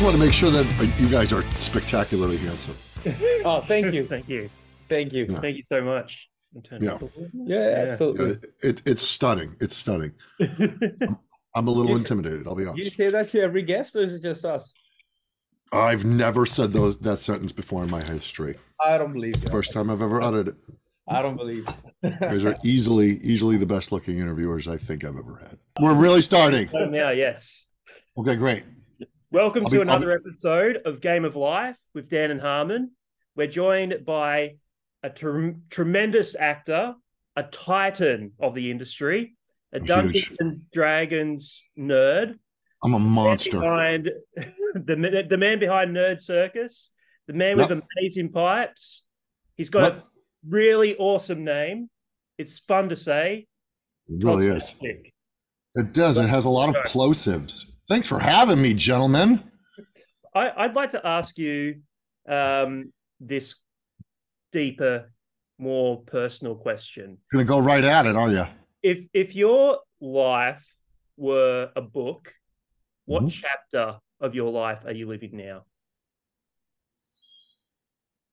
just want to make sure that uh, you guys are spectacularly handsome. Oh, thank you. Thank you. Thank you. Thank you so much. Yeah. Yeah, absolutely. Uh, it, it's stunning. It's stunning. I'm a little You s- intimidated. I'll be honest. Do you say that to every guest or is it just us? I've never said those that sentence before in my history. I don't believe you. First time I've ever uttered it. I don't believe. You guys are easily, easily the best looking interviewers I think I've ever had. We're really starting. So now, yes. Okay, great. Welcome I'll to be- another episode of Game of Life with Dan and Harmon. We're joined by a trem- tremendous actor, a titan of the industry, a Huge. Dungeons and Dragons nerd, I'm a monster. behind the the man behind Nerd Circus, the man with Yep. amazing pipes. He's got a really awesome name. It's fun to say. It really is. It does. It has a lot of plosives. Thanks for having me, gentlemen. I, I'd like to ask you um, this deeper, more personal question. Gonna go right at it, are you? If if your life were a book, what Mhm. chapter of your life are you living now?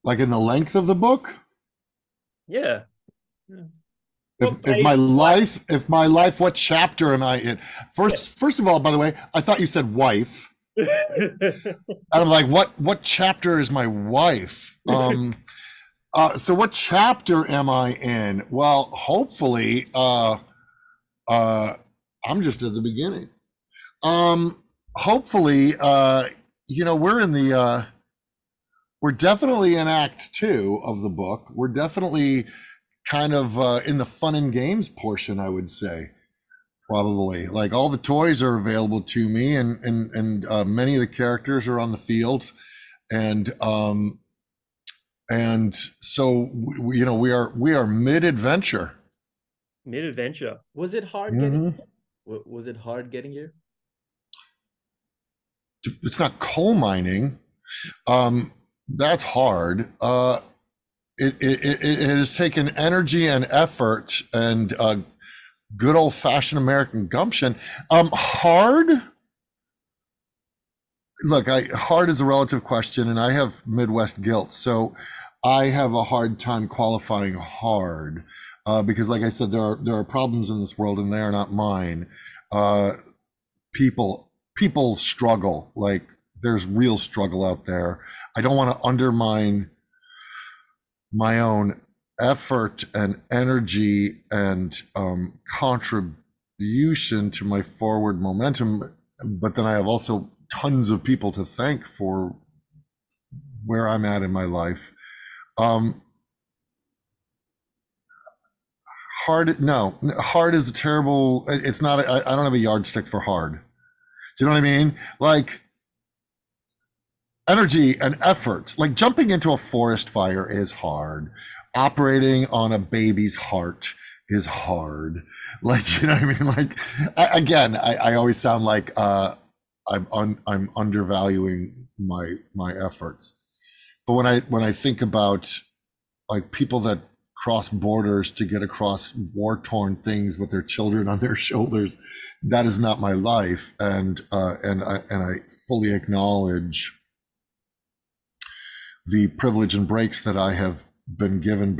Like in the length of the book? Yeah. If, if my life, if my life, what chapter am I in? First, first of all, by the way, I thought you said wife. And I'm like, what what chapter is my wife? Um uh so what chapter am I in? Well, hopefully uh uh I'm just at the beginning. Um hopefully uh you know, we're in the uh we're definitely in act 2 of the book. We're definitely kind of uh in the fun and games portion, I would say probably like all the toys are available to me and and and uh, many of the characters are on the field and um and so we, you know we are we are mid adventure Mid adventure. Was it hard getting? wa- Was it hard getting here? it's not coal mining um that's hard uh it it, it, has taken energy and effort and uh good old fashioned american gumption. Um hard? Look i hard is a relative question and i have midwest guilt so i have a hard time qualifying hard uh, because like i said there are there are problems in this world and they are not mine. Uh people people struggle. Like there's real struggle out there. I don't want to undermine my own effort and energy and um, contribution to my forward momentum but then i have also tons of people to thank for where i'm at in my life. Um, hard no hard is a terrible it's not I I don't have a yardstick for hard. Do you know what i mean? Like energy and effort. Like jumping into a forest fire is hard. Operating on a baby's heart is hard. Like you know what i mean? Like I, again I, I always sound like uh i'm un, i'm undervaluing my my efforts. But when i when i think about like people that cross borders to get across war torn things with their children on their shoulders that is not my life. And uh and i and i fully acknowledge the privilege and breaks that I have been given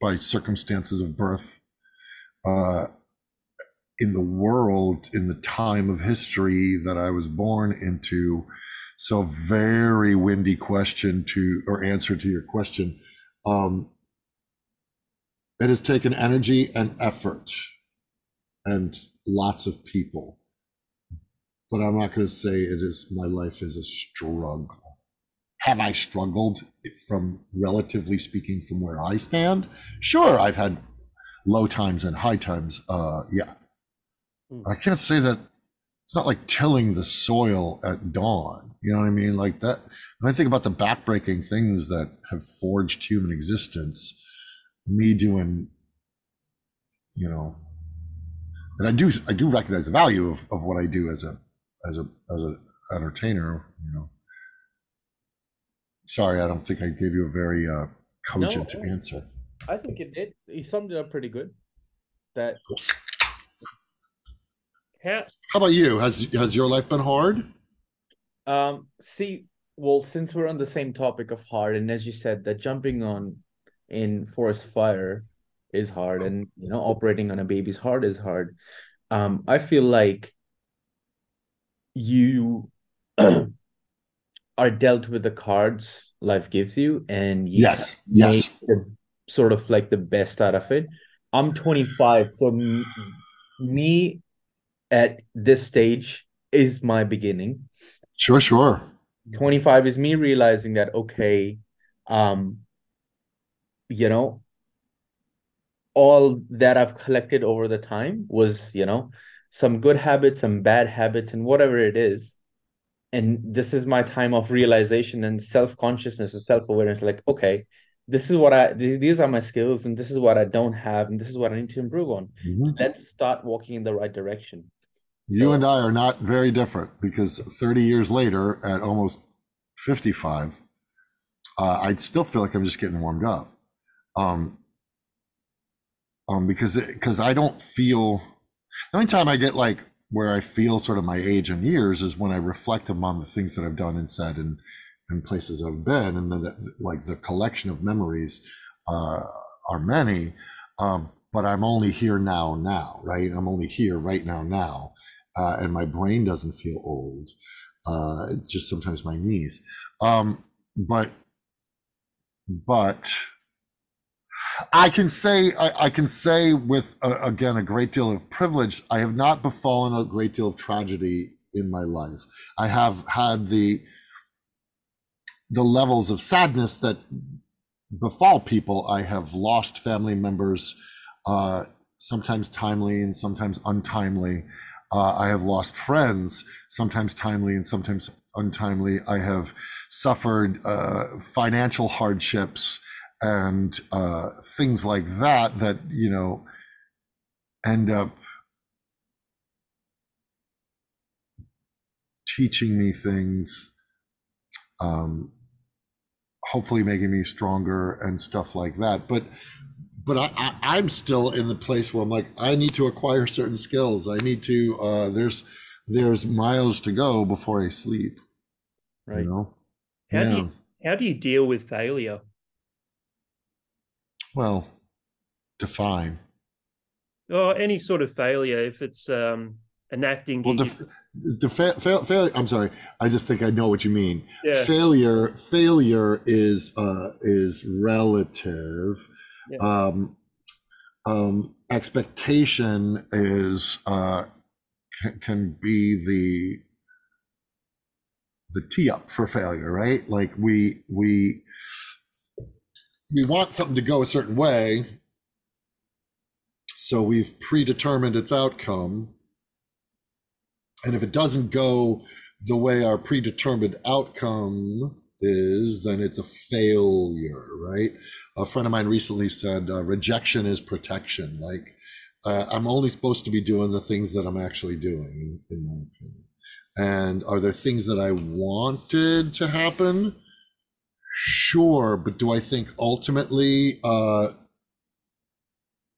by circumstances of birth uh, in the world, in the time of history that I was born into. So, very windy question to or answer to your question. Um, it has taken energy and effort and lots of people, but I'm not going to say it is my life is a struggle have I struggled from relatively speaking from where I stand? Sure, I've had low times and high times. Uh, yeah, Hmm. I can't say that it's not like tilling the soil at dawn. You know what I mean? Like that. When I think about the backbreaking things that have forged human existence, me doing, you know, and I do I do recognize the value of, of what I do as a as a as a entertainer. You know, sorry, I don't think I gave you a very uh, cogent No. answer. I think it did. You summed it up pretty good. That How How about you? Has has your life been hard? Um, see, well, since we're on the same topic of hard, and as you said, that jumping on in forest fire is hard, and you know, operating on a baby's heart is hard. Um, I feel like you are dealt with the cards life gives you, and you Yes, yes. the, sort of like the best out of it. I'm 25, so m- me at this stage is my beginning. Sure, sure. 25 is me realizing that okay, um, you know, all that I've collected over the time was, you know, some good habits, some bad habits, and whatever it is. And this is my time of realization and self-consciousness and self-awareness. Like, okay, this is what I th- these are my skills, and this is what I don't have, and this is what I need to improve on. Mhm. Let's start walking in the right direction. You So- and I are not very different because 30 years later, at almost 55, uh, I still feel like I'm just getting warmed up. Um, um, because because I don't feel the only time I get like where I feel sort of my age and years is when I reflect upon the things that I've done and said and and places I've been, and then that, like the collection of memories uh, are many. Um, but I'm only here now, now, right? I'm only here right now, now uh, and my brain doesn't feel old. Uh, just sometimes my knees. Um, but but I can say I, I can say with again a great deal of privilege. I have not befallen a great deal of tragedy in my life. I have had the the levels of sadness that befall people. I have lost family members, uh, sometimes timely and sometimes untimely. Uh, I have lost friends, sometimes timely and sometimes untimely. I have suffered uh, financial hardships and uh, things like that that, you know, end up teaching me things, um, hopefully making me stronger and stuff like that. But but I, I, I'm still in the place where I'm like, I need to acquire certain skills. I need to. Uh, there's there's miles to go before I sleep. Right. You know. How do you how do you deal with failure? Well, define. Or any sort of failure, if it's um an acting Well, def- the fa- fail, failure. I'm sorry. I just think I know what you mean. Yeah. Failure. Failure is uh, is relative. Yeah. Um, um, expectation is uh, can, can be the the tee up for failure, right? Like we we we want something to go a certain way, so we've predetermined its outcome. And if it doesn't go the way our predetermined outcome is, then it's a failure, right? A friend of mine recently said, uh, rejection is protection. Like, uh, I'm only supposed to be doing the things that I'm actually doing, in, in my opinion. And are there things that I wanted to happen? Sure. But do I think ultimately, uh,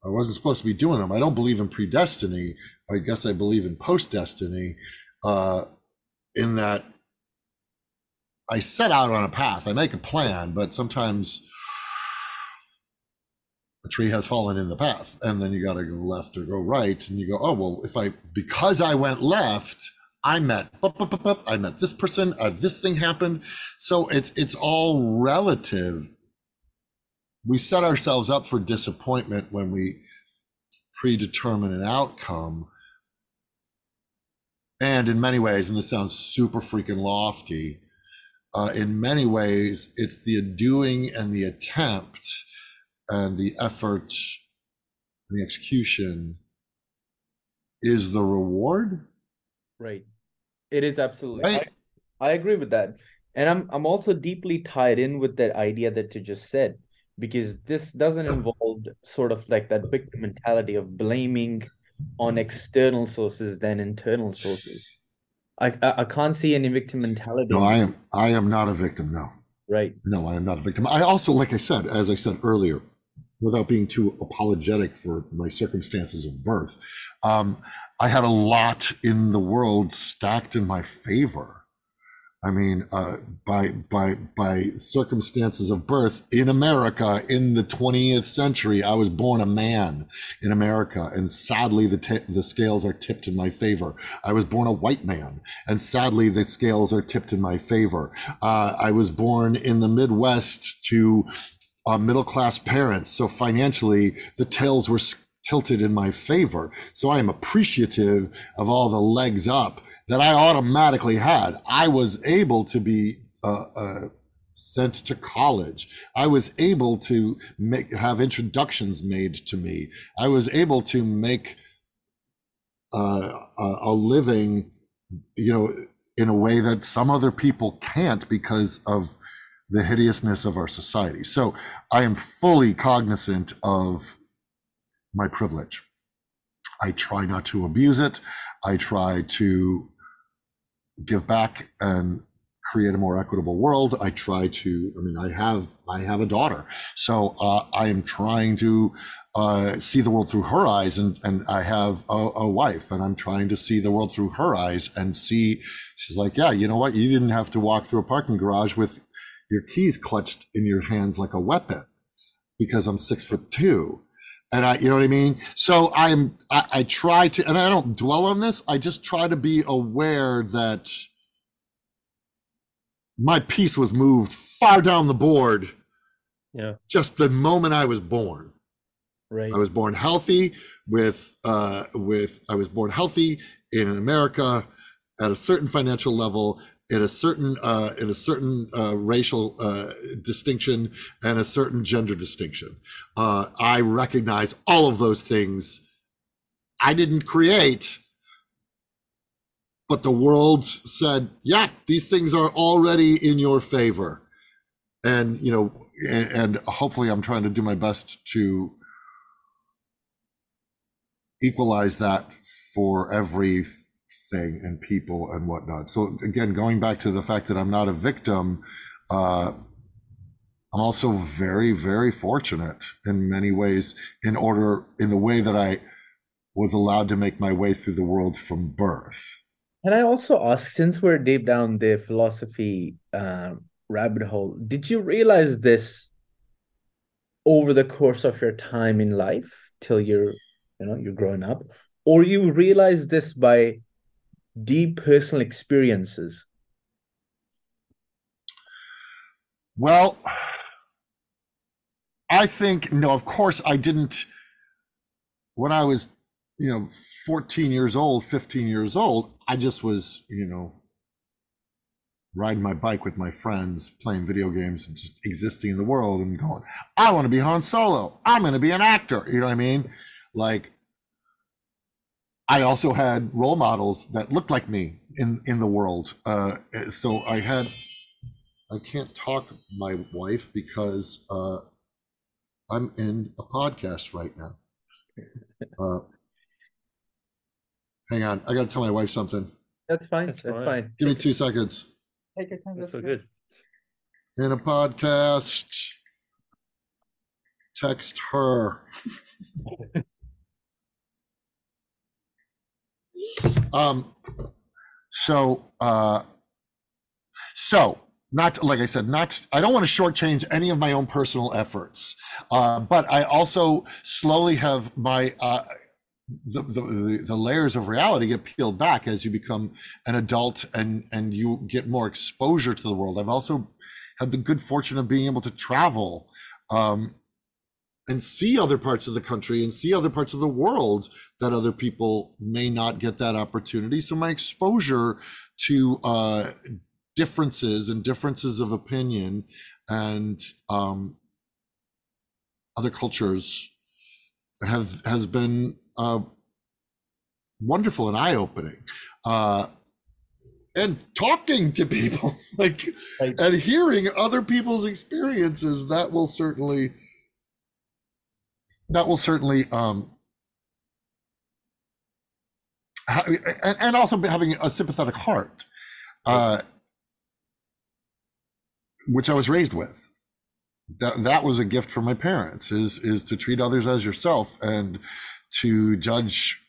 I wasn't supposed to be doing them. I don't believe in predestiny. I guess I believe in post destiny, uh, in that I set out on a path. I make a plan, but sometimes a tree has fallen in the path, and then you got to go left or go right, and you go, oh well, if I because I went left, I met bup, bup, bup, I met this person, uh, this thing happened. So it's it's all relative. We set ourselves up for disappointment when we predetermine an outcome. And in many ways, and this sounds super freaking lofty, uh, in many ways, it's the doing and the attempt and the effort, and the execution is the reward. Right. It is absolutely. Right. I, I agree with that. And I'm I'm also deeply tied in with that idea that you just said, because this doesn't involve sort of like that victim mentality of blaming on external sources than internal sources. I I, I can't see any victim mentality. No, I am I am not a victim. No, right. no, I am not a victim. I also, like I said, as I said earlier, without being too apologetic for my circumstances of birth, um, I had a lot in the world stacked in my favor. I mean, uh, by by by circumstances of birth in America in the 20th century, I was born a man in America, and sadly, the t- the scales are tipped in my favor. I was born a white man, and sadly, the scales are tipped in my favor. Uh, I was born in the Midwest to uh, middle class parents, so financially, the tails were tilted in my favor. So I am appreciative of all the legs up that I automatically had. I was able to be uh, uh, sent to college. I was able to make have introductions made to me. I was able to make uh, a, a living, you know, in a way that some other people can't because of the hideousness of our society. So I am fully cognizant of my privilege. I try not to abuse it. I try to give back and create a more equitable world. I try to. I mean, I have I have a daughter, so uh, I am trying to uh, see the world through her eyes, and and I have a, a, wife, and I'm trying to see the world through her eyes and see. She's like, yeah, you know what? You didn't have to walk through a parking garage with your keys clutched in your hands like a weapon because I'm six foot two and I, you know what I mean. So I'm, I, I try to, and I don't dwell on this. I just try to be aware that my piece was moved far down the board. Yeah. Just the moment I was born. Right. I was born healthy with, uh, with, I was born healthy in America at a certain financial level in a certain uh, in a certain uh, racial uh, distinction and a certain gender distinction. Uh, I recognize all of those things. I didn't create, but the world said, "Yeah, these things are already in your favor," and you know, and, and hopefully, I'm trying to do my best to equalize that for every thing and people and whatnot. So again, going back to the fact that I'm not a victim, uh, I'm also very, very fortunate in many ways in order in the way that I was allowed to make my way through the world from birth. And I also ask, since we're deep down the philosophy uh, rabbit hole, did you realize this over the course of your time in life till you're, you know, you're growing up, or you realize this by deep personal experiences? Well, I think, no, of course, I didn't. When I was, you know, 14 years old, 15 years old, I just was, you know, riding my bike with my friends, playing video games, and just existing in the world and going, I want to be Han Solo. I'm going to be an actor. You know what I mean? Like, I also had role models that looked like me in in the world. Uh, so I had. I can't talk my wife because uh, I'm in a podcast right now. Uh, hang on, I got to tell my wife something. That's fine. That's, That's fine. fine. Give me two seconds. Take your time. That's so good. In a podcast, text her. Um, so, uh, so not like I said, not I don't want to shortchange any of my own personal efforts, uh, but I also slowly have my uh, the, the the layers of reality get peeled back as you become an adult and and you get more exposure to the world. I've also had the good fortune of being able to travel um, and see other parts of the country and see other parts of the world that other people may not get that opportunity. So my exposure to uh, differences and differences of opinion and um, other cultures have has been uh, wonderful and eye opening. Uh, and talking to people like right. and hearing other people's experiences that will certainly that will certainly um, and, also having a sympathetic heart, uh, which I was raised with. That that was a gift from my parents. Is is to treat others as yourself and to judge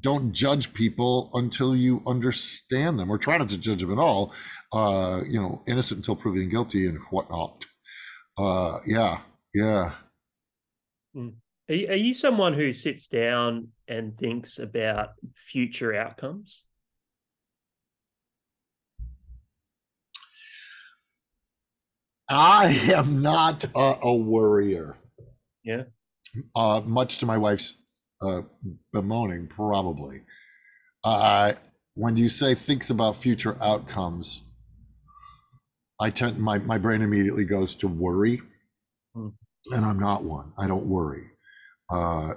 don't judge people until you understand them or try not to judge them at all uh you know innocent until proven guilty and whatnot uh yeah yeah Are you, are you someone who sits down and thinks about future outcomes? i am not a, a worrier Yeah. uh much to my wife's uh bemoaning probably uh when you say thinks about future outcomes i tend my my brain immediately goes to worry. And i'm not one i don't worry uh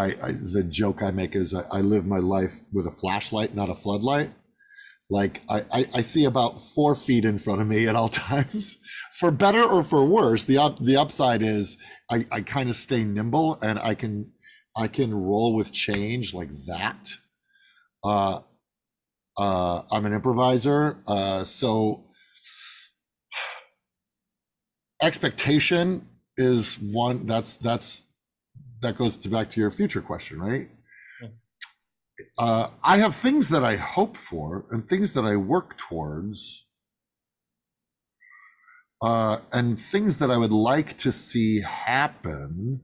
I, I the joke I make is I, I live my life with a flashlight, not a floodlight. Like I, I, see about four feet in front of me at all times, for better or for worse. The up the upside is I, I kind of stay nimble and I can I can roll with change like that. Uh, uh, I'm an improviser, uh, so expectation is one that's that's that goes to back to your future question, right? Uh, I have things that I hope for and things that I work towards, uh, and things that I would like to see happen.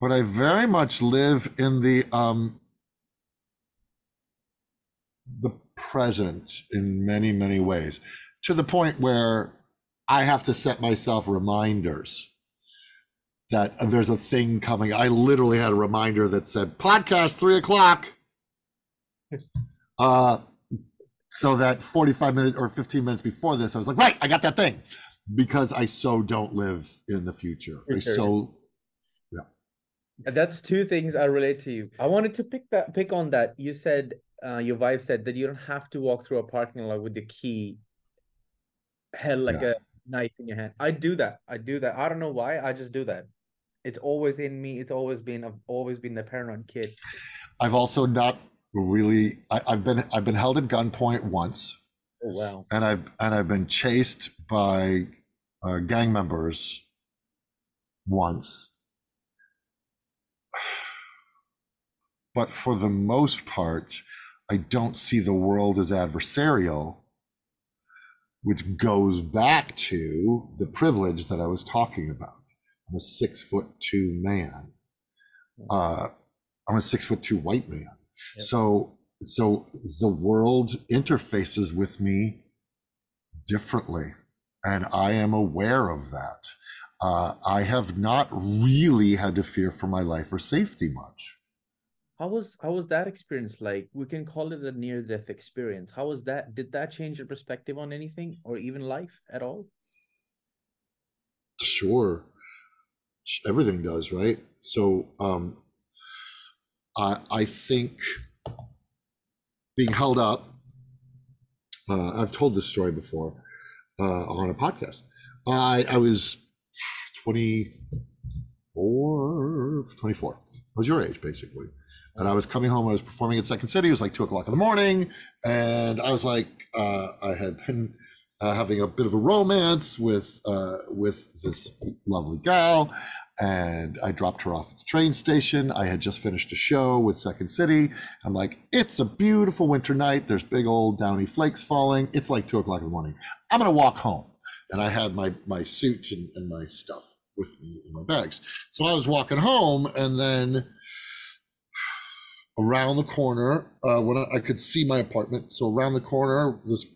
But I very much live in the um, the present in many many ways, to the point where I have to set myself reminders that there's a thing coming. I literally had a reminder that said podcast three o'clock. Uh, so that 45 minutes or 15 minutes before this, I was like, right, I got that thing because I so don't live in the future. I so That's two things I relate to you. I wanted to pick that pick on that. You said uh, your wife said that you don't have to walk through a parking lot with the key held like Yeah. a knife in your hand. I do that. I do that. I don't know why. I just do that. It's always in me. It's always been. I've always been the paranoid kid. I've also not really. I, I've been I've been held at gunpoint once, Oh wow. and I've and I've been chased by uh, gang members once. But for the most part, I don't see the world as adversarial, which goes back to the privilege that I was talking about. I'm a six foot two man. Uh, I'm a six foot two white man. Yep. So, so the world interfaces with me differently, and I am aware of that. Uh, I have not really had to fear for my life or safety much. How was how was that experience like? We can call it a near death experience. How was that? Did that change your perspective on anything or even life at all? Sure, everything does, right? So, um, I I think being held up. Uh, I've told this story before uh, on a podcast. I I was 24, 24. I was your age, basically. And I was coming home. I was performing at Second City. It was like two o'clock in the morning, and I was like, uh, I had been uh, having a bit of a romance with uh, with this lovely gal, and I dropped her off at the train station. I had just finished a show with Second City. I'm like, it's a beautiful winter night. There's big old downy flakes falling. It's like two o'clock in the morning. I'm gonna walk home, and I had my my suit and, and my stuff with me in my bags. So I was walking home, and then around the corner, uh, when I, could see my apartment, so around the corner, this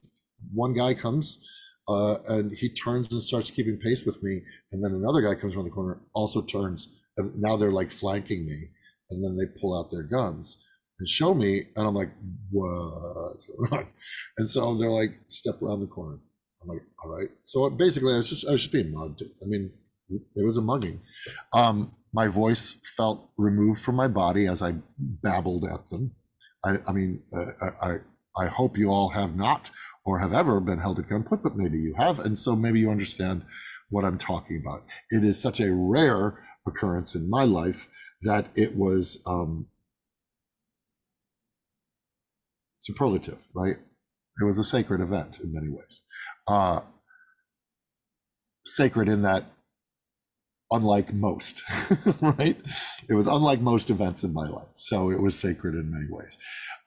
one guy comes. Uh, and he turns and starts keeping pace with me. And then another guy comes around the corner, also turns, and now they're like flanking me. And then they pull out their guns and show me, and I'm like, what's going on? And so they're like, step around the corner. I'm like, all right. So basically, I was just I was just being mugged. I mean, it was a mugging. Um, my voice felt removed from my body as I babbled at them. I, I mean, uh, I, I hope you all have not or have ever been held at gunpoint, but maybe you have, and so maybe you understand what I'm talking about. It is such a rare occurrence in my life that it was um, superlative, right? It was a sacred event in many ways. Uh, sacred in that unlike most, right? It was unlike most events in my life. So it was sacred in many ways.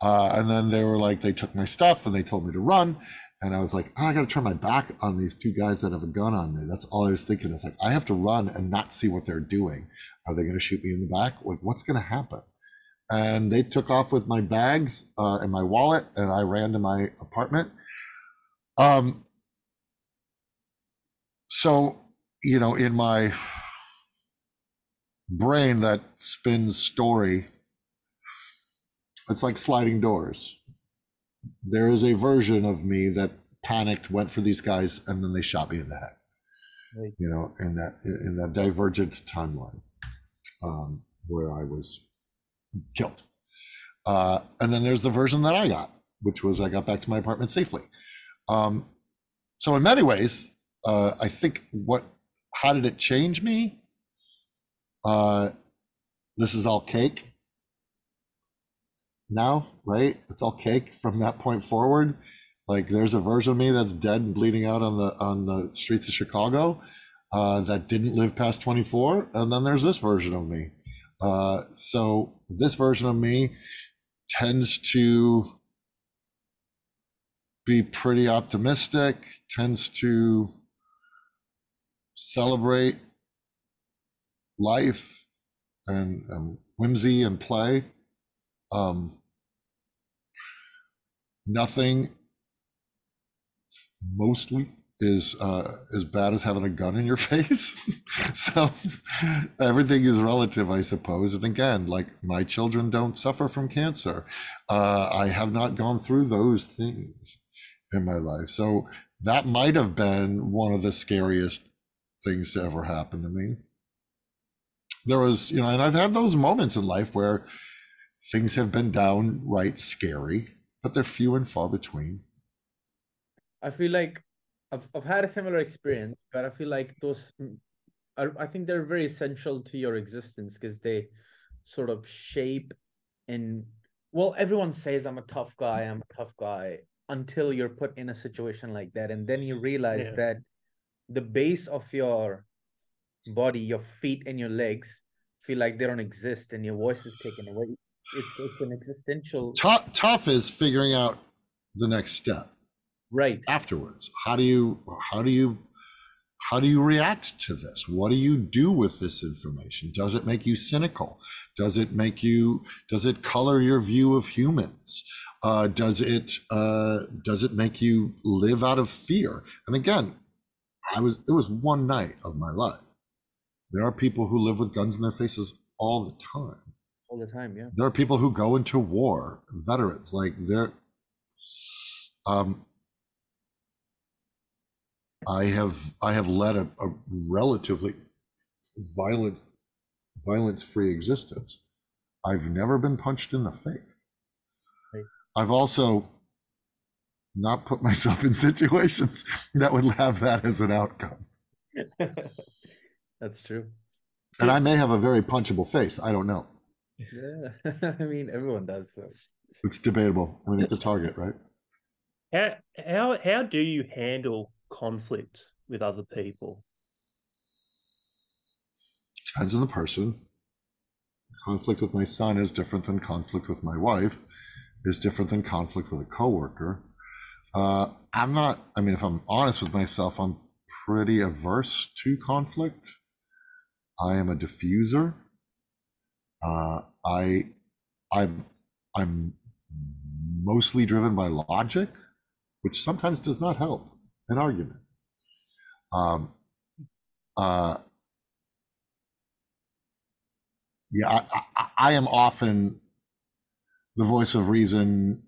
Uh, and then they were like, they took my stuff and they told me to run. And I was like, oh, I got to turn my back on these two guys that have a gun on me. That's all I was thinking. It's like, I have to run and not see what they're doing. Are they going to shoot me in the back? Like, what's going to happen? And they took off with my bags uh, and my wallet, and I ran to my apartment. Um, so, you know, in my brain that spins story, it's like sliding doors. There is a version of me that panicked, went for these guys, and then they shot me in the head. Right. You know, in that in that divergent timeline um, where I was killed. Uh, and then there's the version that I got, which was I got back to my apartment safely. Um, so in many ways, uh, I think what how did it change me? Uh, this is all cake now, right? It's all cake from that point forward. Like there's a version of me that's dead and bleeding out on the on the streets of Chicago uh, that didn't live past 24, and then there's this version of me. Uh, so this version of me tends to be pretty optimistic, tends to celebrate life and, and whimsy and play. Um, nothing mostly is uh, as bad as having a gun in your face. so everything is relative, I suppose. And again, like my children don't suffer from cancer. Uh, I have not gone through those things in my life. So that might have been one of the scariest things to ever happen to me. There was, you know, and I've had those moments in life where things have been downright scary, but they're few and far between. I feel like I've I've had a similar experience, but I feel like those mm, I, I think they're very essential to your existence because they sort of shape and well, everyone says I'm a tough guy, I'm a tough guy until you're put in a situation like that, and then you realize Yeah. that the base of your body, your feet and your legs feel like they don't exist, and your voice is taken away. It's it's an existential Tough, tough is figuring out the next step right. afterwards. How do you how do you how do you react to this? What do you do with this information? Does it make you cynical? Does it make you does it color your view of humans? Uh, does it uh, does it make you live out of fear? And again, I was it was one night of my life. There are people who live with guns in their faces all the time all the time, yeah. there are people who go into war veterans like they're um i have i have led a, a relatively violent violence free existence i've never been punched in the face Right. i've also not put myself in situations that would have that as an outcome That's true. and i may have a very punchable face i don't know Yeah, I mean everyone does. So it's debatable i mean it's a target right How how how do you handle conflict with other people? depends on the person. Conflict with my son is different than conflict with my wife, is different than conflict with a coworker. Uh, I'm not, I mean, if I'm honest with myself, I'm pretty averse to conflict. I am a diffuser. Uh, I, I'm, I'm mostly driven by logic, which sometimes does not help an argument. Um, uh, yeah, I, I, I am often the voice of reason,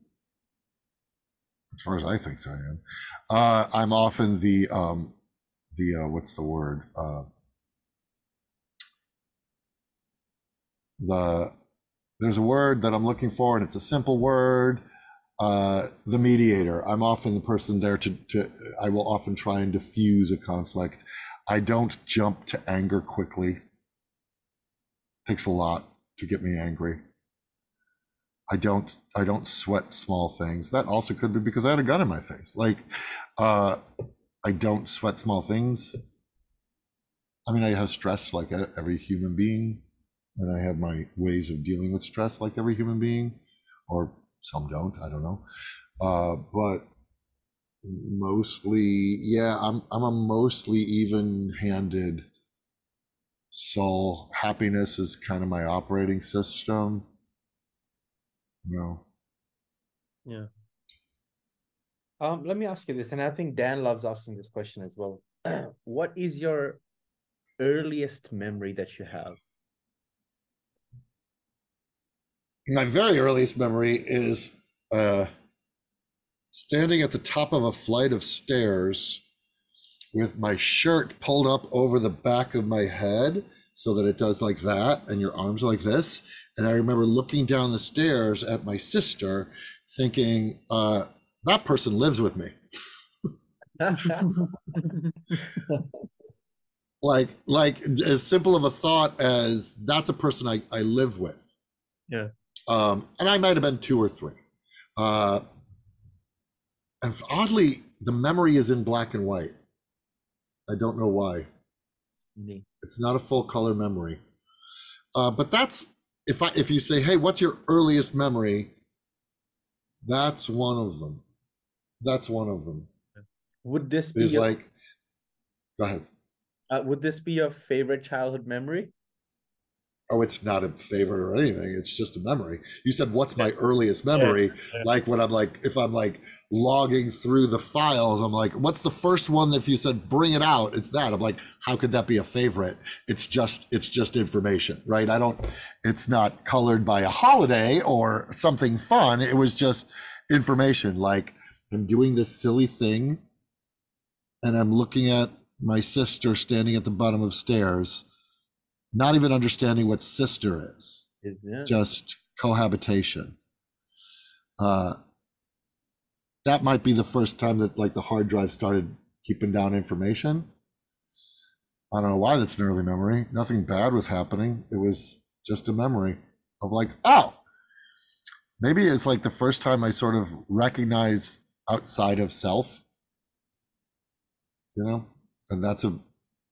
as far as I think I am. Uh, I'm often the um, the uh, what's the word? Uh, the there's a word that I'm looking for, and it's a simple word. Uh, the mediator. I'm often the person there to, to. I will often try and diffuse a conflict. I don't jump to anger quickly It takes a lot to get me angry. I don't I don't sweat small things. That also could be because I had a gun in my face. Like uh I don't sweat small things. I mean, I have stress like every human being, and I have my ways of dealing with stress like every human being, or some don't. I don't know. Uh, but mostly, yeah, I'm I'm a mostly even-handed soul. Happiness is kind of my operating system. You know. Yeah. Um, let me ask you this, and I think Dan loves asking this question as well. what is your earliest memory that you have? My very earliest memory is uh, standing at the top of a flight of stairs with my shirt pulled up over the back of my head so that it does like that, and your arms like this. And I remember looking down the stairs at my sister, thinking, uh, that person lives with me. like like as simple of a thought as that's a person I, I live with. Yeah. Um, and I might have been two or three. Uh, and oddly, the memory is in black and white. I don't know why. Neat. It's not a full color memory. Uh, but that's if I if you say, hey, what's your earliest memory? That's one of them. That's one of them. Would this be Is your, like, go ahead. uh, would this be your favorite childhood memory? Oh, it's not a favorite or anything. It's just a memory. You said, "What's my earliest memory?" yeah. Like when I'm like, if I'm like logging through the files, I'm like, "What's the first one?" If you said, "Bring it out," it's that. I'm like, how could that be a favorite? It's just, it's just information, right? I don't. It's not colored by a holiday or something fun. It was just information. Like I'm doing this silly thing, and I'm looking at my sister standing at the bottom of stairs not even understanding what sister is, just cohabitation. Uh, that might be the first time that like the hard drive started keeping down information. I don't know why that's an early memory. Nothing bad was happening. It was just a memory of like, oh, maybe it's like the first time I sort of recognized outside of self. You know, and that's a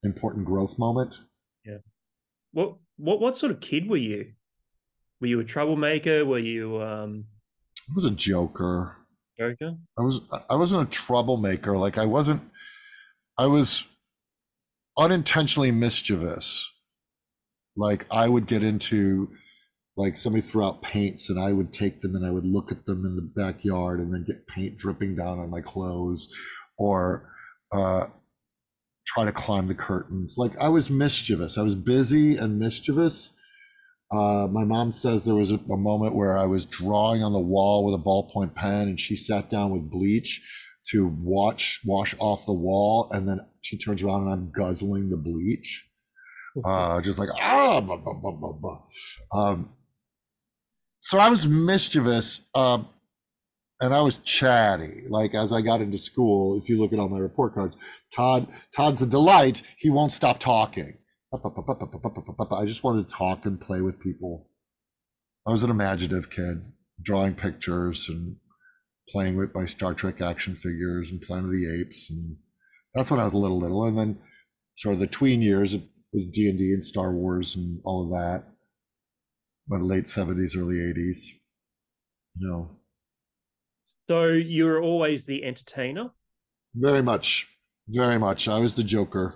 important growth moment. What what what sort of kid were you? Were you a troublemaker? Were you um I was a joker. joker? I was I wasn't a troublemaker. Like I wasn't I was unintentionally mischievous. Like I would get into like somebody threw out paints and I would take them and I would look at them in the backyard and then get paint dripping down on my clothes or uh try to climb the curtains. Like I was mischievous. I was busy and mischievous. Uh, my mom says there was a, a moment where I was drawing on the wall with a ballpoint pen, and she sat down with bleach to watch wash off the wall, and then she turns around and I'm guzzling the bleach, uh, just like ah, blah, blah, blah, blah, blah. Um, so I was mischievous, uh, and I was chatty. Like as I got into school, if you look at all my report cards, Todd Todd's a delight. He won't stop talking. I just wanted to talk and play with people. I was an imaginative kid, drawing pictures and playing with my Star Trek action figures and Planet of the Apes, and that's when I was a little little. And then, sort of the tween years it was D and D and Star Wars and all of that. My late seventies, early eighties. You know, So you were always the entertainer? very much, very much. I was the Joker.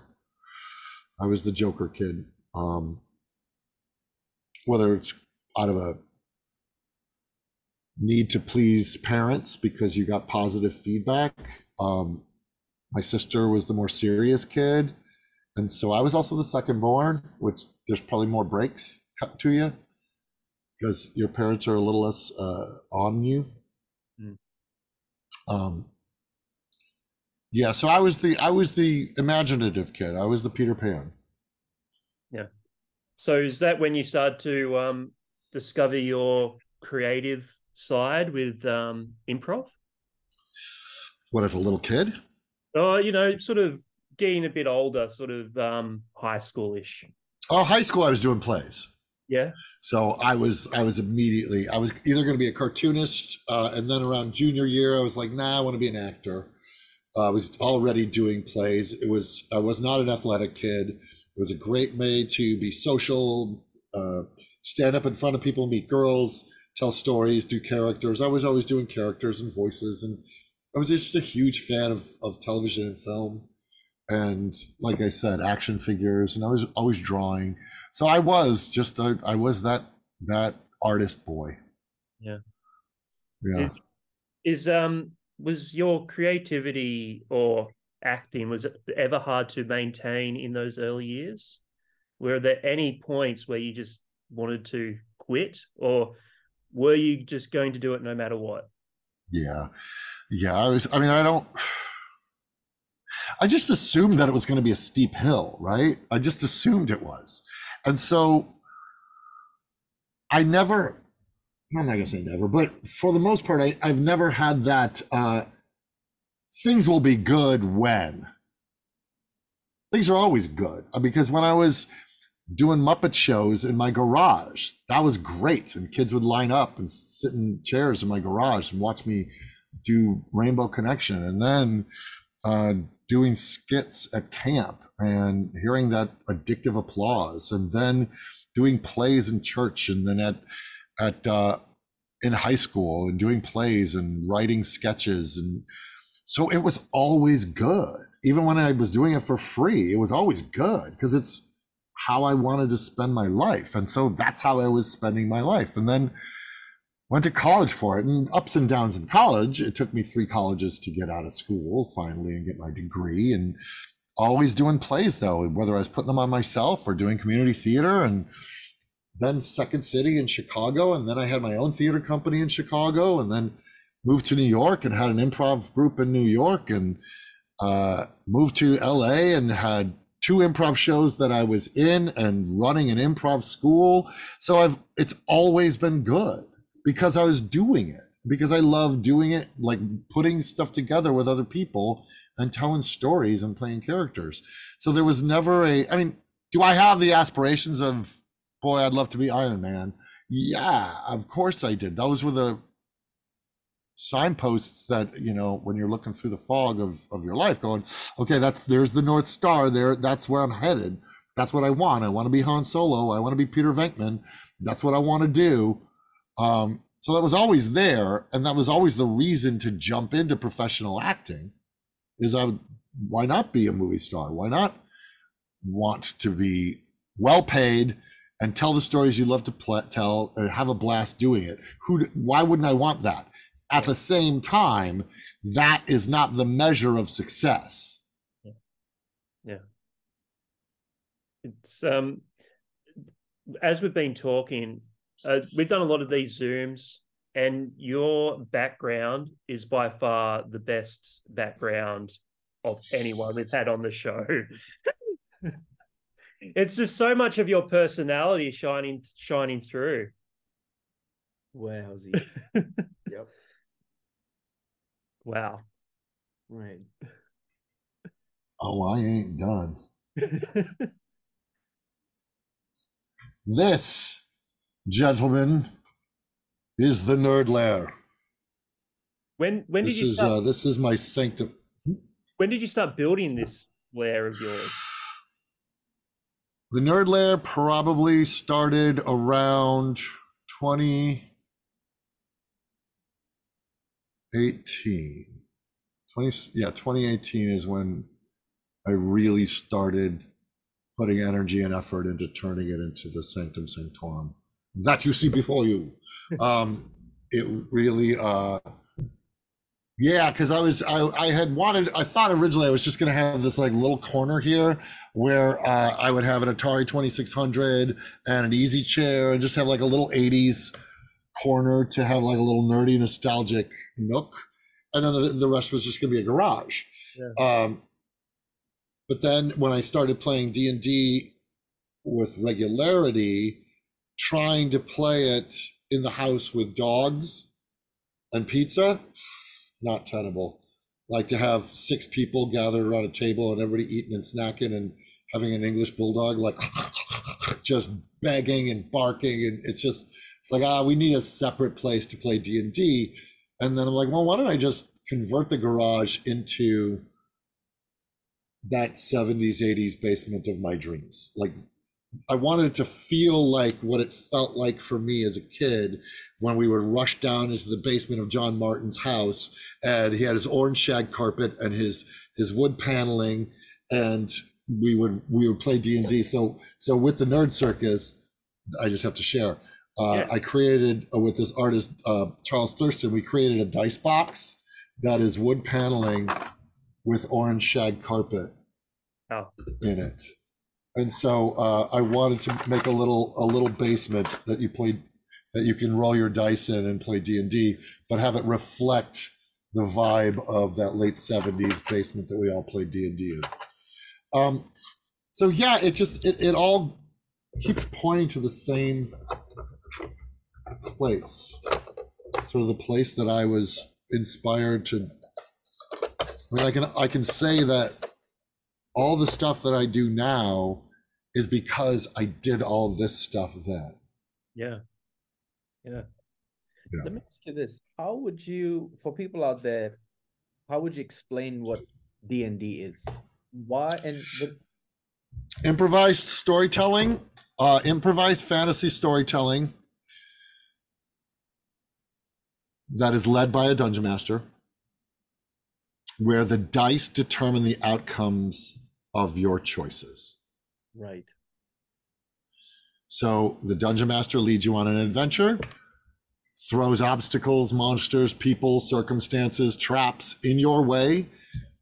I was the Joker kid. Um, whether it's out of a need to please parents because you got positive feedback. Um, my sister was the more serious kid. And so I was also the second born, which there's probably more breaks cut to you because your parents are a little less uh, on you. Um, yeah, so I was the I was the imaginative kid. I was the Peter Pan. Yeah. So is that when you started to um discover your creative side with um improv? What as a little kid? Oh, you know, sort of getting a bit older, sort of um high schoolish. Oh, high school I was doing plays. Yeah. So I was I was immediately I was either going to be a cartoonist, uh, and then around junior year I was like, nah, I want to be an actor. Uh, I was already doing plays. It was I was not an athletic kid. It was a great way to be social, uh, stand up in front of people, meet girls, tell stories, do characters. I was always doing characters and voices, and I was just a huge fan of, of television and film. And like I said, action figures, and I was always drawing. So I was just a, I was that that artist boy. Yeah. Yeah. It- Is um was your creativity or acting was it ever hard to maintain in those early years? Were there any points where you just wanted to quit, or were you just going to do it no matter what? Yeah. Yeah. I was, I mean, I don't, I just assumed that it was going to be a steep hill, right? I just assumed it was. And so I never, I'm not going to say never, but for the most part, I, I've never had that, uh, things will be good when. Things are always good Uh, because when I was doing Muppet shows in my garage, that was great. And kids would line up and sit in chairs in my garage and watch me do Rainbow Connection. And then uh, doing skits at camp and hearing that addictive applause. And then doing plays in church and then at, at, uh, in high school and doing plays and writing sketches and so it was always good even when i was doing it for free it was always good because it's how i wanted to spend my life and so that's how i was spending my life and then went to college for it and ups and downs in college. It took me three colleges to get out of school finally and get my degree and always doing plays though whether i was putting them on myself or doing community theater and then second city in chicago and then i had my own theater company in chicago and then moved to new york and had an improv group in new york and uh, moved to la and had two improv shows that i was in and running an improv school. So i've it's always been good because i was doing it because i love doing it like putting stuff together with other people and telling stories and playing characters. So there was never a i mean do i have the aspirations of boy i'd love to be iron man? Yeah of course i did. Those were the signposts that you know when you're looking through the fog of, of your life going okay that's there's the north star there. That's where i'm headed. That's what i want. I want to be han solo. I want to be peter venkman. That's what i want to do um, so that was always there and that was always the reason to jump into professional acting is i would why not be a movie star why not want to be well paid and tell the stories you love to pl- tell and have a blast doing it who why wouldn't i want that at the same time, that is not the measure of success. Yeah. It's um as we've been talking, uh, we've done a lot of these zooms, and your background is by far the best background of anyone we've had on the show. it's just so much of your personality shining shining through. Wowzy. yep. Wow. Right. Oh, I ain't done. This, gentlemen, is the nerd lair. when when did This you is start? uh, this is my sanctum. when did you start building this lair of yours? The nerd lair probably started around 2018. 20, yeah, 2018 is when I really started putting energy and effort into turning it into the Sanctum Sanctorum that you see before you. Um, it really, uh, yeah, because I was I, I had wanted I thought originally I was just gonna have this like little corner here where uh, I would have an Atari 2600 and an easy chair and just have like a little 80s corner to have like a little nerdy nostalgic nook, and then the, the rest was just gonna be a garage. Um, but then when I started playing D and D with regularity, trying to play it in the house with dogs and pizza, not tenable. Like to have six people gathered around a table and everybody eating and snacking and having an English bulldog like just begging and barking. And it's just it's like ah we need a separate place to play D and D, and then I'm like well why don't I just convert the garage into that 70s 80s basement of my dreams? Like i wanted to feel like what it felt like for me as a kid when we would rush down into the basement of john martin's house and he had his orange shag carpet and his his wood paneling and we would we would play d&d so so with the nerd circus i just have to share uh, Yeah. i created uh, with this artist uh, charles thurston we created a dice box that is wood paneling with orange shag carpet Oh. in it. And so uh, I wanted to make a little a little basement that you played that you can roll your dice in and play D and D, but have it reflect the vibe of that late seventies basement that we all played D and D in. Um, so yeah, it just it, it all keeps pointing to the same place, sort of the place that I was inspired to. I mean, I can I can say that all the stuff that I do now is because I did all this stuff then. Yeah. Yeah. Yeah. Let me ask you this: How would you, for people out there, how would you explain what D and D is? Why and the, Improvised storytelling, uh, improvised fantasy storytelling that is led by a dungeon master, where the dice determine the outcomes of your choices. right? So the dungeon master leads you on an adventure, throws obstacles, monsters, people, circumstances, traps in your way.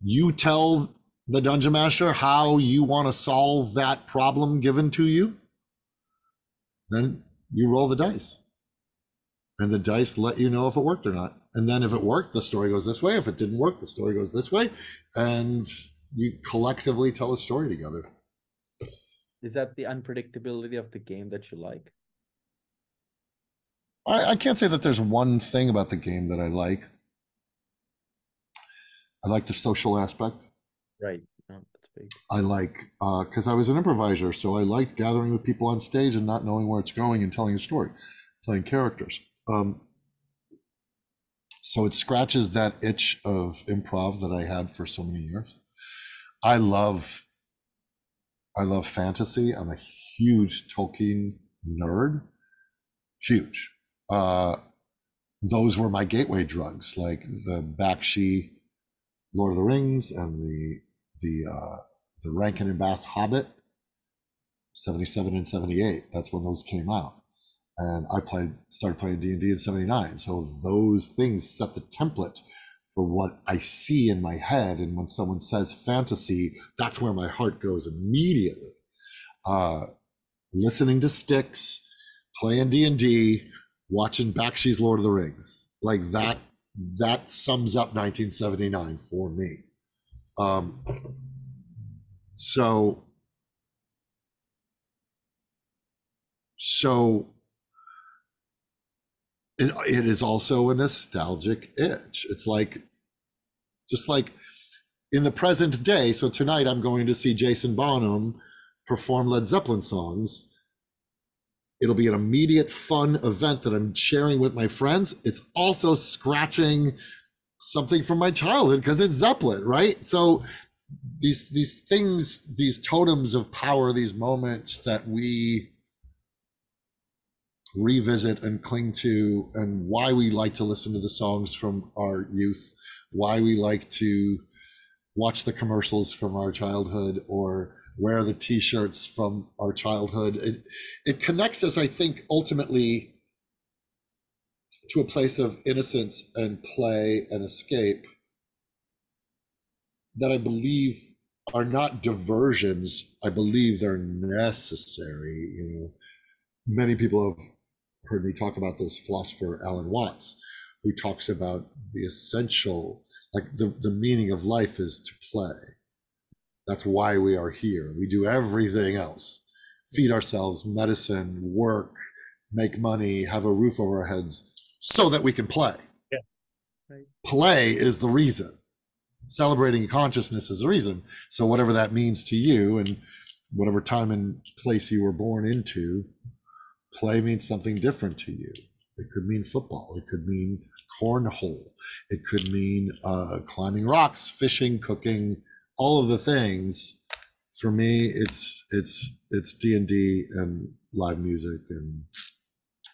You tell the dungeon master how you want to solve that problem given to you. Then you roll the dice. And the dice let you know if it worked or not. And then if it worked, the story goes this way. If it didn't work, the story goes this way. And you collectively tell a story together. Is that the unpredictability of the game that you like? I, I can't say that there's one thing about the game that I like. I like the social aspect. Right. No, that's big. I like because I was an improviser, so I liked gathering with people on stage and not knowing where it's going and telling a story, playing characters. Um, so it scratches that itch of improv that I had for so many years. I love, I love fantasy. I'm a huge Tolkien nerd, huge. Uh, those were my gateway drugs, like the Bakshi, Lord of the Rings, and the the uh, the Rankin and Bass Hobbit, 77 and 78. That's when those came out. And I played started playing D&D in 79. So those things set the template for what I see in my head. And when someone says fantasy, that's where my heart goes immediately. Uh, listening to Styx, playing D&D, watching Bakshi's Lord of the Rings. Like that, that sums up 1979 for me. Um, so, so it, it is also a nostalgic itch. It's like, just like in the present day. So tonight I'm going to see Jason Bonham perform Led Zeppelin songs. It'll be an immediate fun event that I'm sharing with my friends. It's also scratching something from my childhood because it's Zeppelin, right? So these these things, these totems of power, these moments that we revisit and cling to, and why we like to listen to the songs from our youth, why we like to watch the commercials from our childhood or wear the t-shirts from our childhood. It it connects us, I think, ultimately to a place of innocence and play and escape that I believe are not diversions. I believe they're necessary. You know, many people have heard me talk about this philosopher Alan Watts, who talks about the essential, like the, the meaning of life is to play. That's why we are here. We do everything else feed ourselves, medicine, work, make money, have a roof over our heads so that we can play. Yeah. Right. Play is the reason. Celebrating consciousness is the reason. So, whatever that means to you and whatever time and place you were born into, play means something different to you. It could mean football. It could mean cornhole. It could mean uh, climbing rocks, fishing, cooking, all of the things, for me, it's it's it's D and D and live music and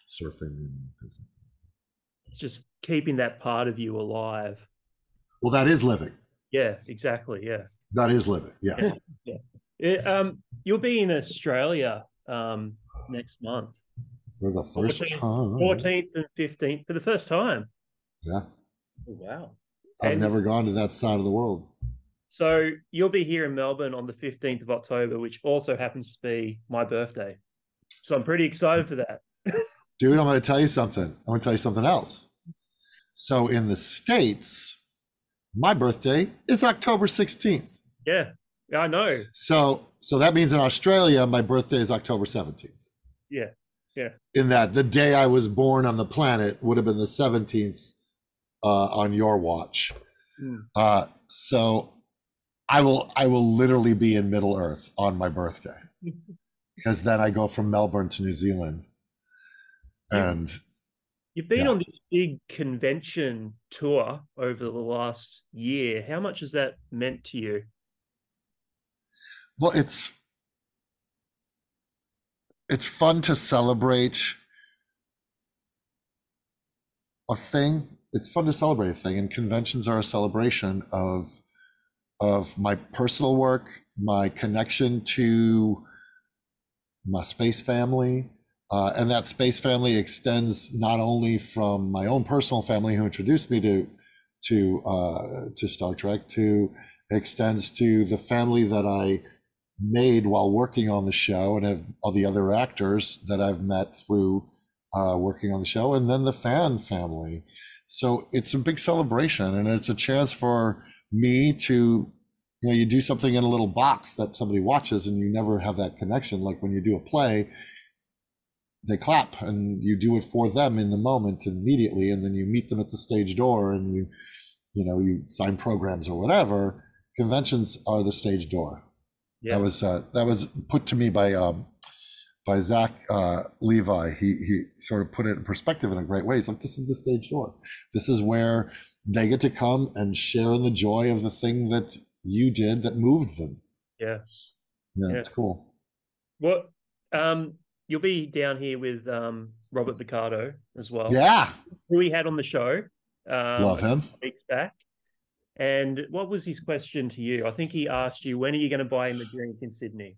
surfing and things like that. It's just keeping that part of you alive. Well, that is living. Yeah, exactly. Yeah. That is living. Yeah. It, um, you'll be in Australia um, next month, For the first 14th time. 14th and 15th, for the first time. Yeah. Oh, wow. I've And- never gone to that side of the world. So you'll be here in Melbourne on the 15th of October, which also happens to be my birthday. So I'm pretty excited for that. Dude, I'm going to tell you something. I'm going to tell you something else. So in the States, my birthday is October 16th. Yeah, yeah, I know. So so that means in Australia, my birthday is October 17th. Yeah, In that the day I was born on the planet would have been the 17th uh, on your watch. Hmm. Uh, so I will I will literally be in Middle Earth on my birthday because then I go from Melbourne to New Zealand. And You've been Yeah. on this big convention tour over the last year. How much has that meant to you? well, it's it's fun to celebrate a thing. It's fun to celebrate a thing, and conventions are a celebration of of my personal work, my connection to my space family, uh, and that space family extends not only from my own personal family who introduced me to to uh, to Star Trek, to extends to the family that I made while working on the show, and have all the other actors that I've met through uh, working on the show, and then the fan family. So it's a big celebration, and it's a chance for me to, you know, you do something in a little box that somebody watches, and you never have that connection. Like when you do a play, they clap, and you do it for them in the moment immediately, and then you meet them at the stage door, and you, you know, you sign programs or whatever. Conventions are the stage door. Yeah, That was uh, that was put to me by um, by Zach uh, Levi. He he sort of put it in perspective in a great way. He's like, this is the stage door. This is where they get to come and share in the joy of the thing that you did that moved them. yeah. Yeah, Yeah. it's cool. What? Um, you'll be down here with um Robert Picardo as well. Yeah, who we had on the show. Um, love him. weeks back. And what was his question to you? I think he asked you, when are you going to buy him a drink in Sydney?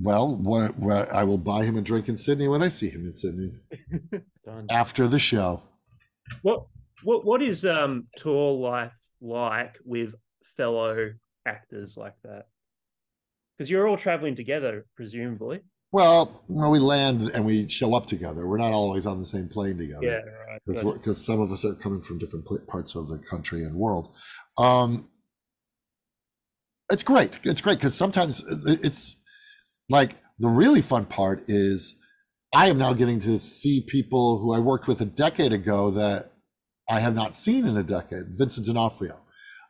Well, what, what, I will buy him a drink in Sydney when I see him in Sydney Done. after the show. What what what is um tour life like with fellow actors like that? Because you're all traveling together, presumably. Well, well, we land and we show up together. We're not always on the same plane together. Yeah, because some of us are coming from different parts of the country and world. Um, it's great. It's great because sometimes it's like the really fun part is I am now getting to see people who I worked with a decade ago that I have not seen in a decade. Vincent D'Onofrio,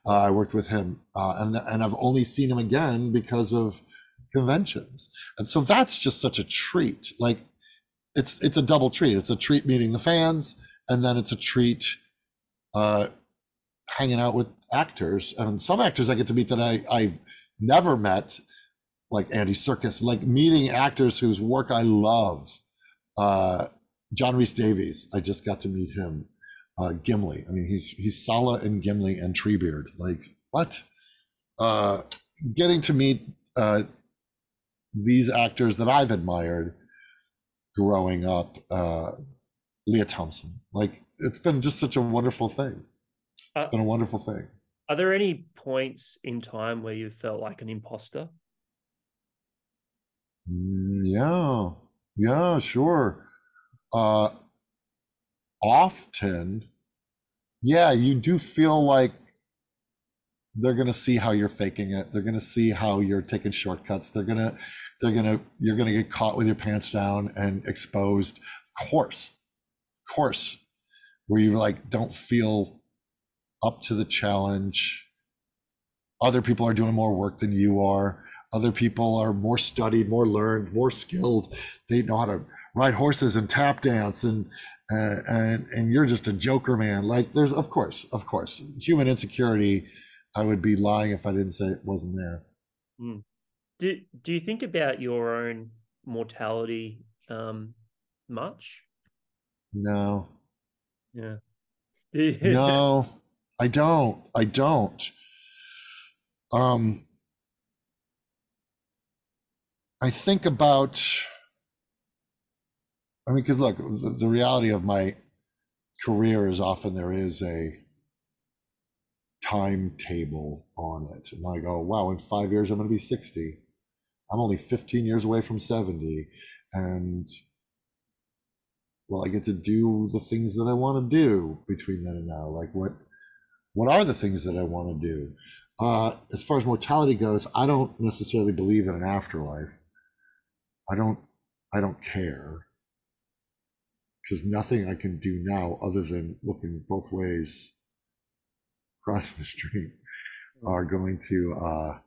uh, I worked with him, uh, and and I've only seen him again because of conventions, and so that's just such a treat. Like it's it's a double treat. It's a treat meeting the fans, and then it's a treat uh, hanging out with actors. And some actors I get to meet that I, I've never met, like Andy Serkis, like meeting actors whose work I love. Uh, John Rhys-Davies, I just got to meet him. Uh, Gimli, I mean, he's he's Sallah and Gimli and Treebeard. Like what? Uh, getting to meet uh, these actors that I've admired growing up. Uh, Lea Thompson. Like it's been just such a wonderful thing. Uh, been a wonderful thing. Are there any points in time where you felt like an imposter? Mm, yeah, yeah, sure. Uh, often, yeah, you do feel like they're gonna see how you're faking it. They're gonna see how you're taking shortcuts. They're gonna, they're gonna, you're gonna get caught with your pants down and exposed. Of course, of course, where you like don't feel up to the challenge. Other people are doing more work than you are. Other people are more studied, more learned, more skilled. They know how to ride horses and tap dance, and uh, and and you're just a joker, man. Like there's, of course, of course, human insecurity I would be lying if I didn't say it wasn't there. Do do you think about your own mortality um much? No, Yeah. no, I don't. I don't. Um, I think about, I mean, because look, the, the reality of my career is often there is a timetable on it. And I go, wow, in five years, I'm going to be 60. I'm only 15 years away from 70. And well, I get to do the things that I want to do between then and now. Like what, what are the things that I want to do? Uh, as far as mortality goes, I don't necessarily believe in an afterlife. I don't, I don't care because nothing I can do now other than looking both ways across the street are going to, uh,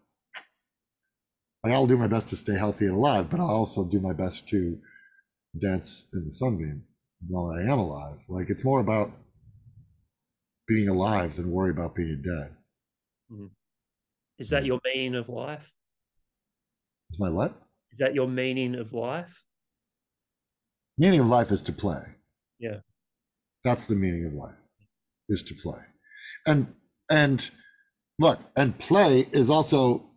like I'll do my best to stay healthy and alive, but I'll also do my best to dance in the sunbeam while I am alive. Like it's more about being alive than worry about being dead. Is that your meaning of life? Is my what? Is that your meaning of life? Meaning of life is to play. Yeah. That's the meaning of life, is to play. And and look, and play is also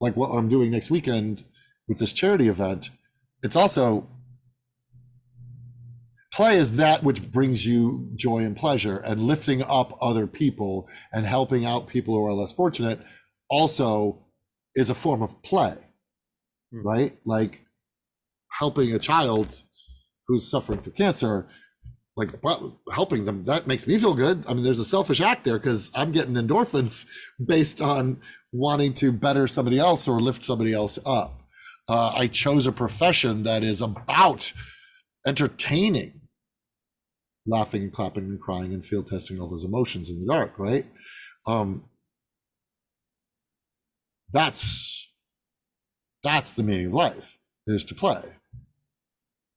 like what I'm doing next weekend with this charity event. It's also play is that which brings you joy and pleasure and lifting up other people and helping out people who are less fortunate also is a form of play Hmm. right like helping a child who's suffering through cancer like helping them that makes me feel good. I mean there's a selfish act there because i'm getting endorphins based on wanting to better somebody else or lift somebody else up. Uh, i chose a profession that is about entertaining laughing and clapping and crying and field testing all those emotions in the dark right? Um that's that's the meaning of life is to play.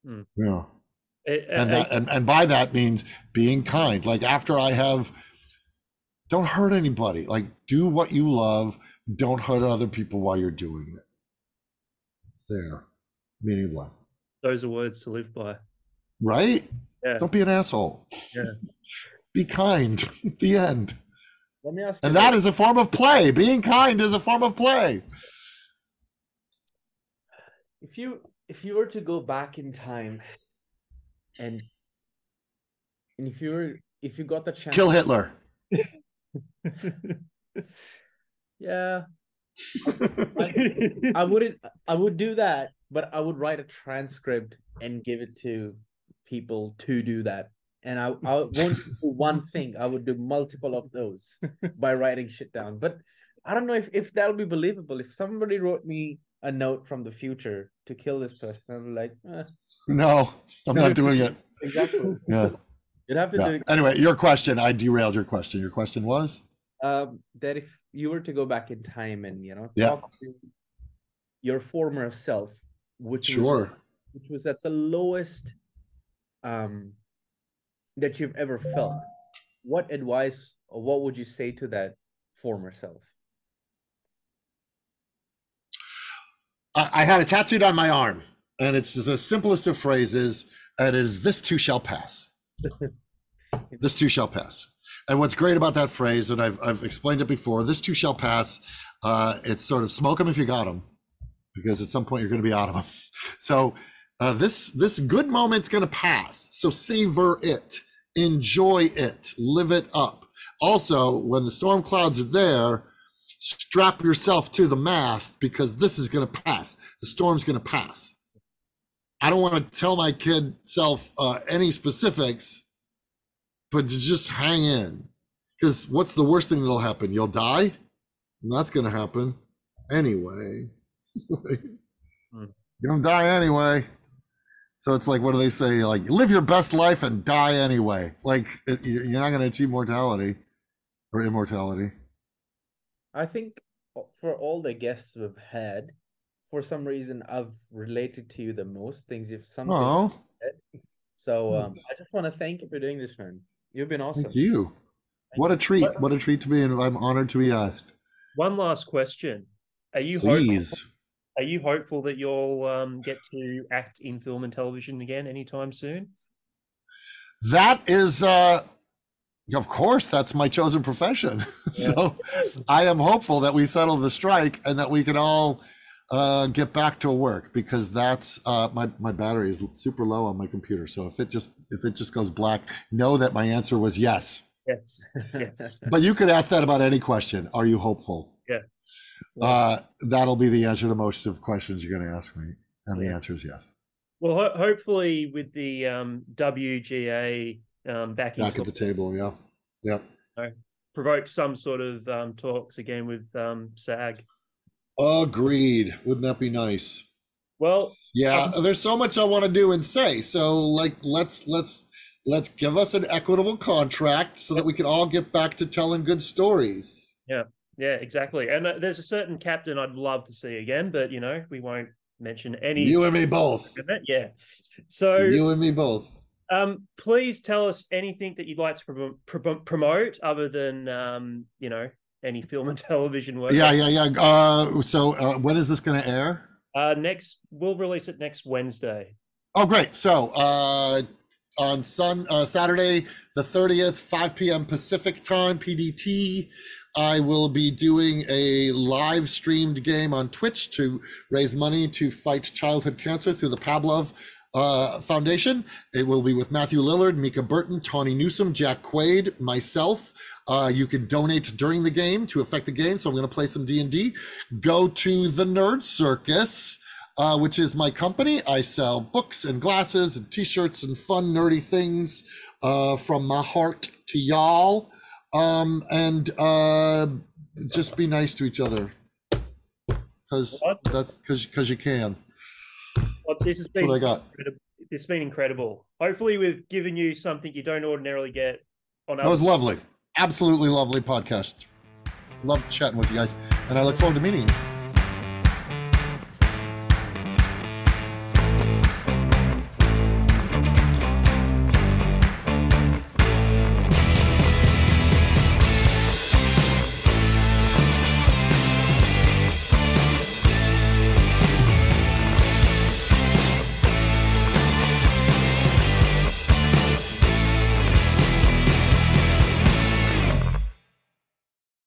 Hmm. yeah And that and, and by that means being kind. Like after i have don't hurt anybody. Like do what you love. Don't hurt other people while you're doing it. There. Meaning of life those are words to live by. right? Yeah. don't be an asshole. Yeah. be kind. The end. Let me ask you and that this. is a form of play. Being kind is a form of play. If you if you were to go back in time and and if you're if you got the chance kill hitler yeah I wouldn't I would do that, but I would write a transcript and give it to people to do that. And I, I won't do one thing, I would do multiple of those by writing shit down. But I don't know if, if that'll be believable. If somebody wrote me a note from the future to kill this person, be like, eh, no i'm not doing it exactly. yeah, You'd have to yeah. do it. anyway your question i derailed your question your question was um, that if you were to go back in time and you know Yeah. talk to your former self, which was sure which was at the lowest um that you've ever felt what advice or what would you say to that former self I, I had it tattooed on my arm, and it's the simplest of phrases, and it is "This too shall pass." this too shall pass. And what's great about that phrase, and I've I've explained it before, "This too shall pass." Uh, it's sort of smoke them if you got them, because at some point you're going to be out of them. So uh, this this good moment's going to pass. So savor it, enjoy it, live it up. Also, when the storm clouds are there, strap yourself to the mast because this is going to pass. The storm's going to pass. I don't want to tell my kid self uh, any specifics, but to just hang in. Because what's the worst thing that'll happen? You'll die? And that's going to happen anyway. You're going to die anyway. So it's like, what do they say? Like, live your best life and die anyway. Like, you're not going to achieve mortality or immortality. I think for all the guests we've had for some reason i've related to you the most things if something Oh, so um, i just want to thank you for doing this man. You've been awesome. thank you. What a treat! What a treat to be, and I'm honored to be asked. One last question: Are you hopeful, are you hopeful that you'll um, get to act in film and television again anytime soon? That is, uh, of course, that's my chosen profession. so I am hopeful that we settle the strike and that we can all uh, get back to work because that's uh, my my battery is super low on my computer. So if it just if it just goes black, know that my answer was yes. Yes. Yes. But you could ask that about any question. Are you hopeful? Yeah. Uh, that'll be the answer to most of questions you're going to ask me, and the Yeah. answer is yes. Well, ho- hopefully with the um, WGA um, back, Back at the table, yeah, yeah. provoke some sort of um, talks again with um, SAG. Agreed. Wouldn't that be nice? Well, Yeah, there's so much I want to do and say. So like let's let's let's give us an equitable contract so that we can all get back to telling good stories. Yeah. Yeah, exactly. And uh, there's a certain captain I'd love to see again, but you know we won't mention any. You and me both. yeah. So You and me both. Um, please tell us anything that you'd like to prom- prom- promote other than, um, you know, any film and television work. Yeah, yeah, yeah. Uh, so uh, when is this going to air? Uh, next, we'll release it next Wednesday. Oh, great. So uh, on Sun uh, Saturday, the 30th, 5 p.m. Pacific time, PDT, I will be doing a live streamed game on Twitch to raise money to fight childhood cancer through the Pablove uh, Foundation. It will be with Matthew Lillard, Mica Burton, Tawny Newsome, Jack Quaid, myself. Uh, you can donate during the game to affect the game. So I'm going to play some D&D. Go to the Nerd Circus uh, which is my company. I sell books and glasses and t-shirts and fun nerdy things uh, from my heart to y'all. Um, and uh, just be nice to each other because that's because because you can. This has been what I got. incredible. This has been incredible. Hopefully, we've given you something you don't ordinarily get on That was lovely, absolutely lovely podcast. Loved chatting with you guys, and I look forward to meeting you.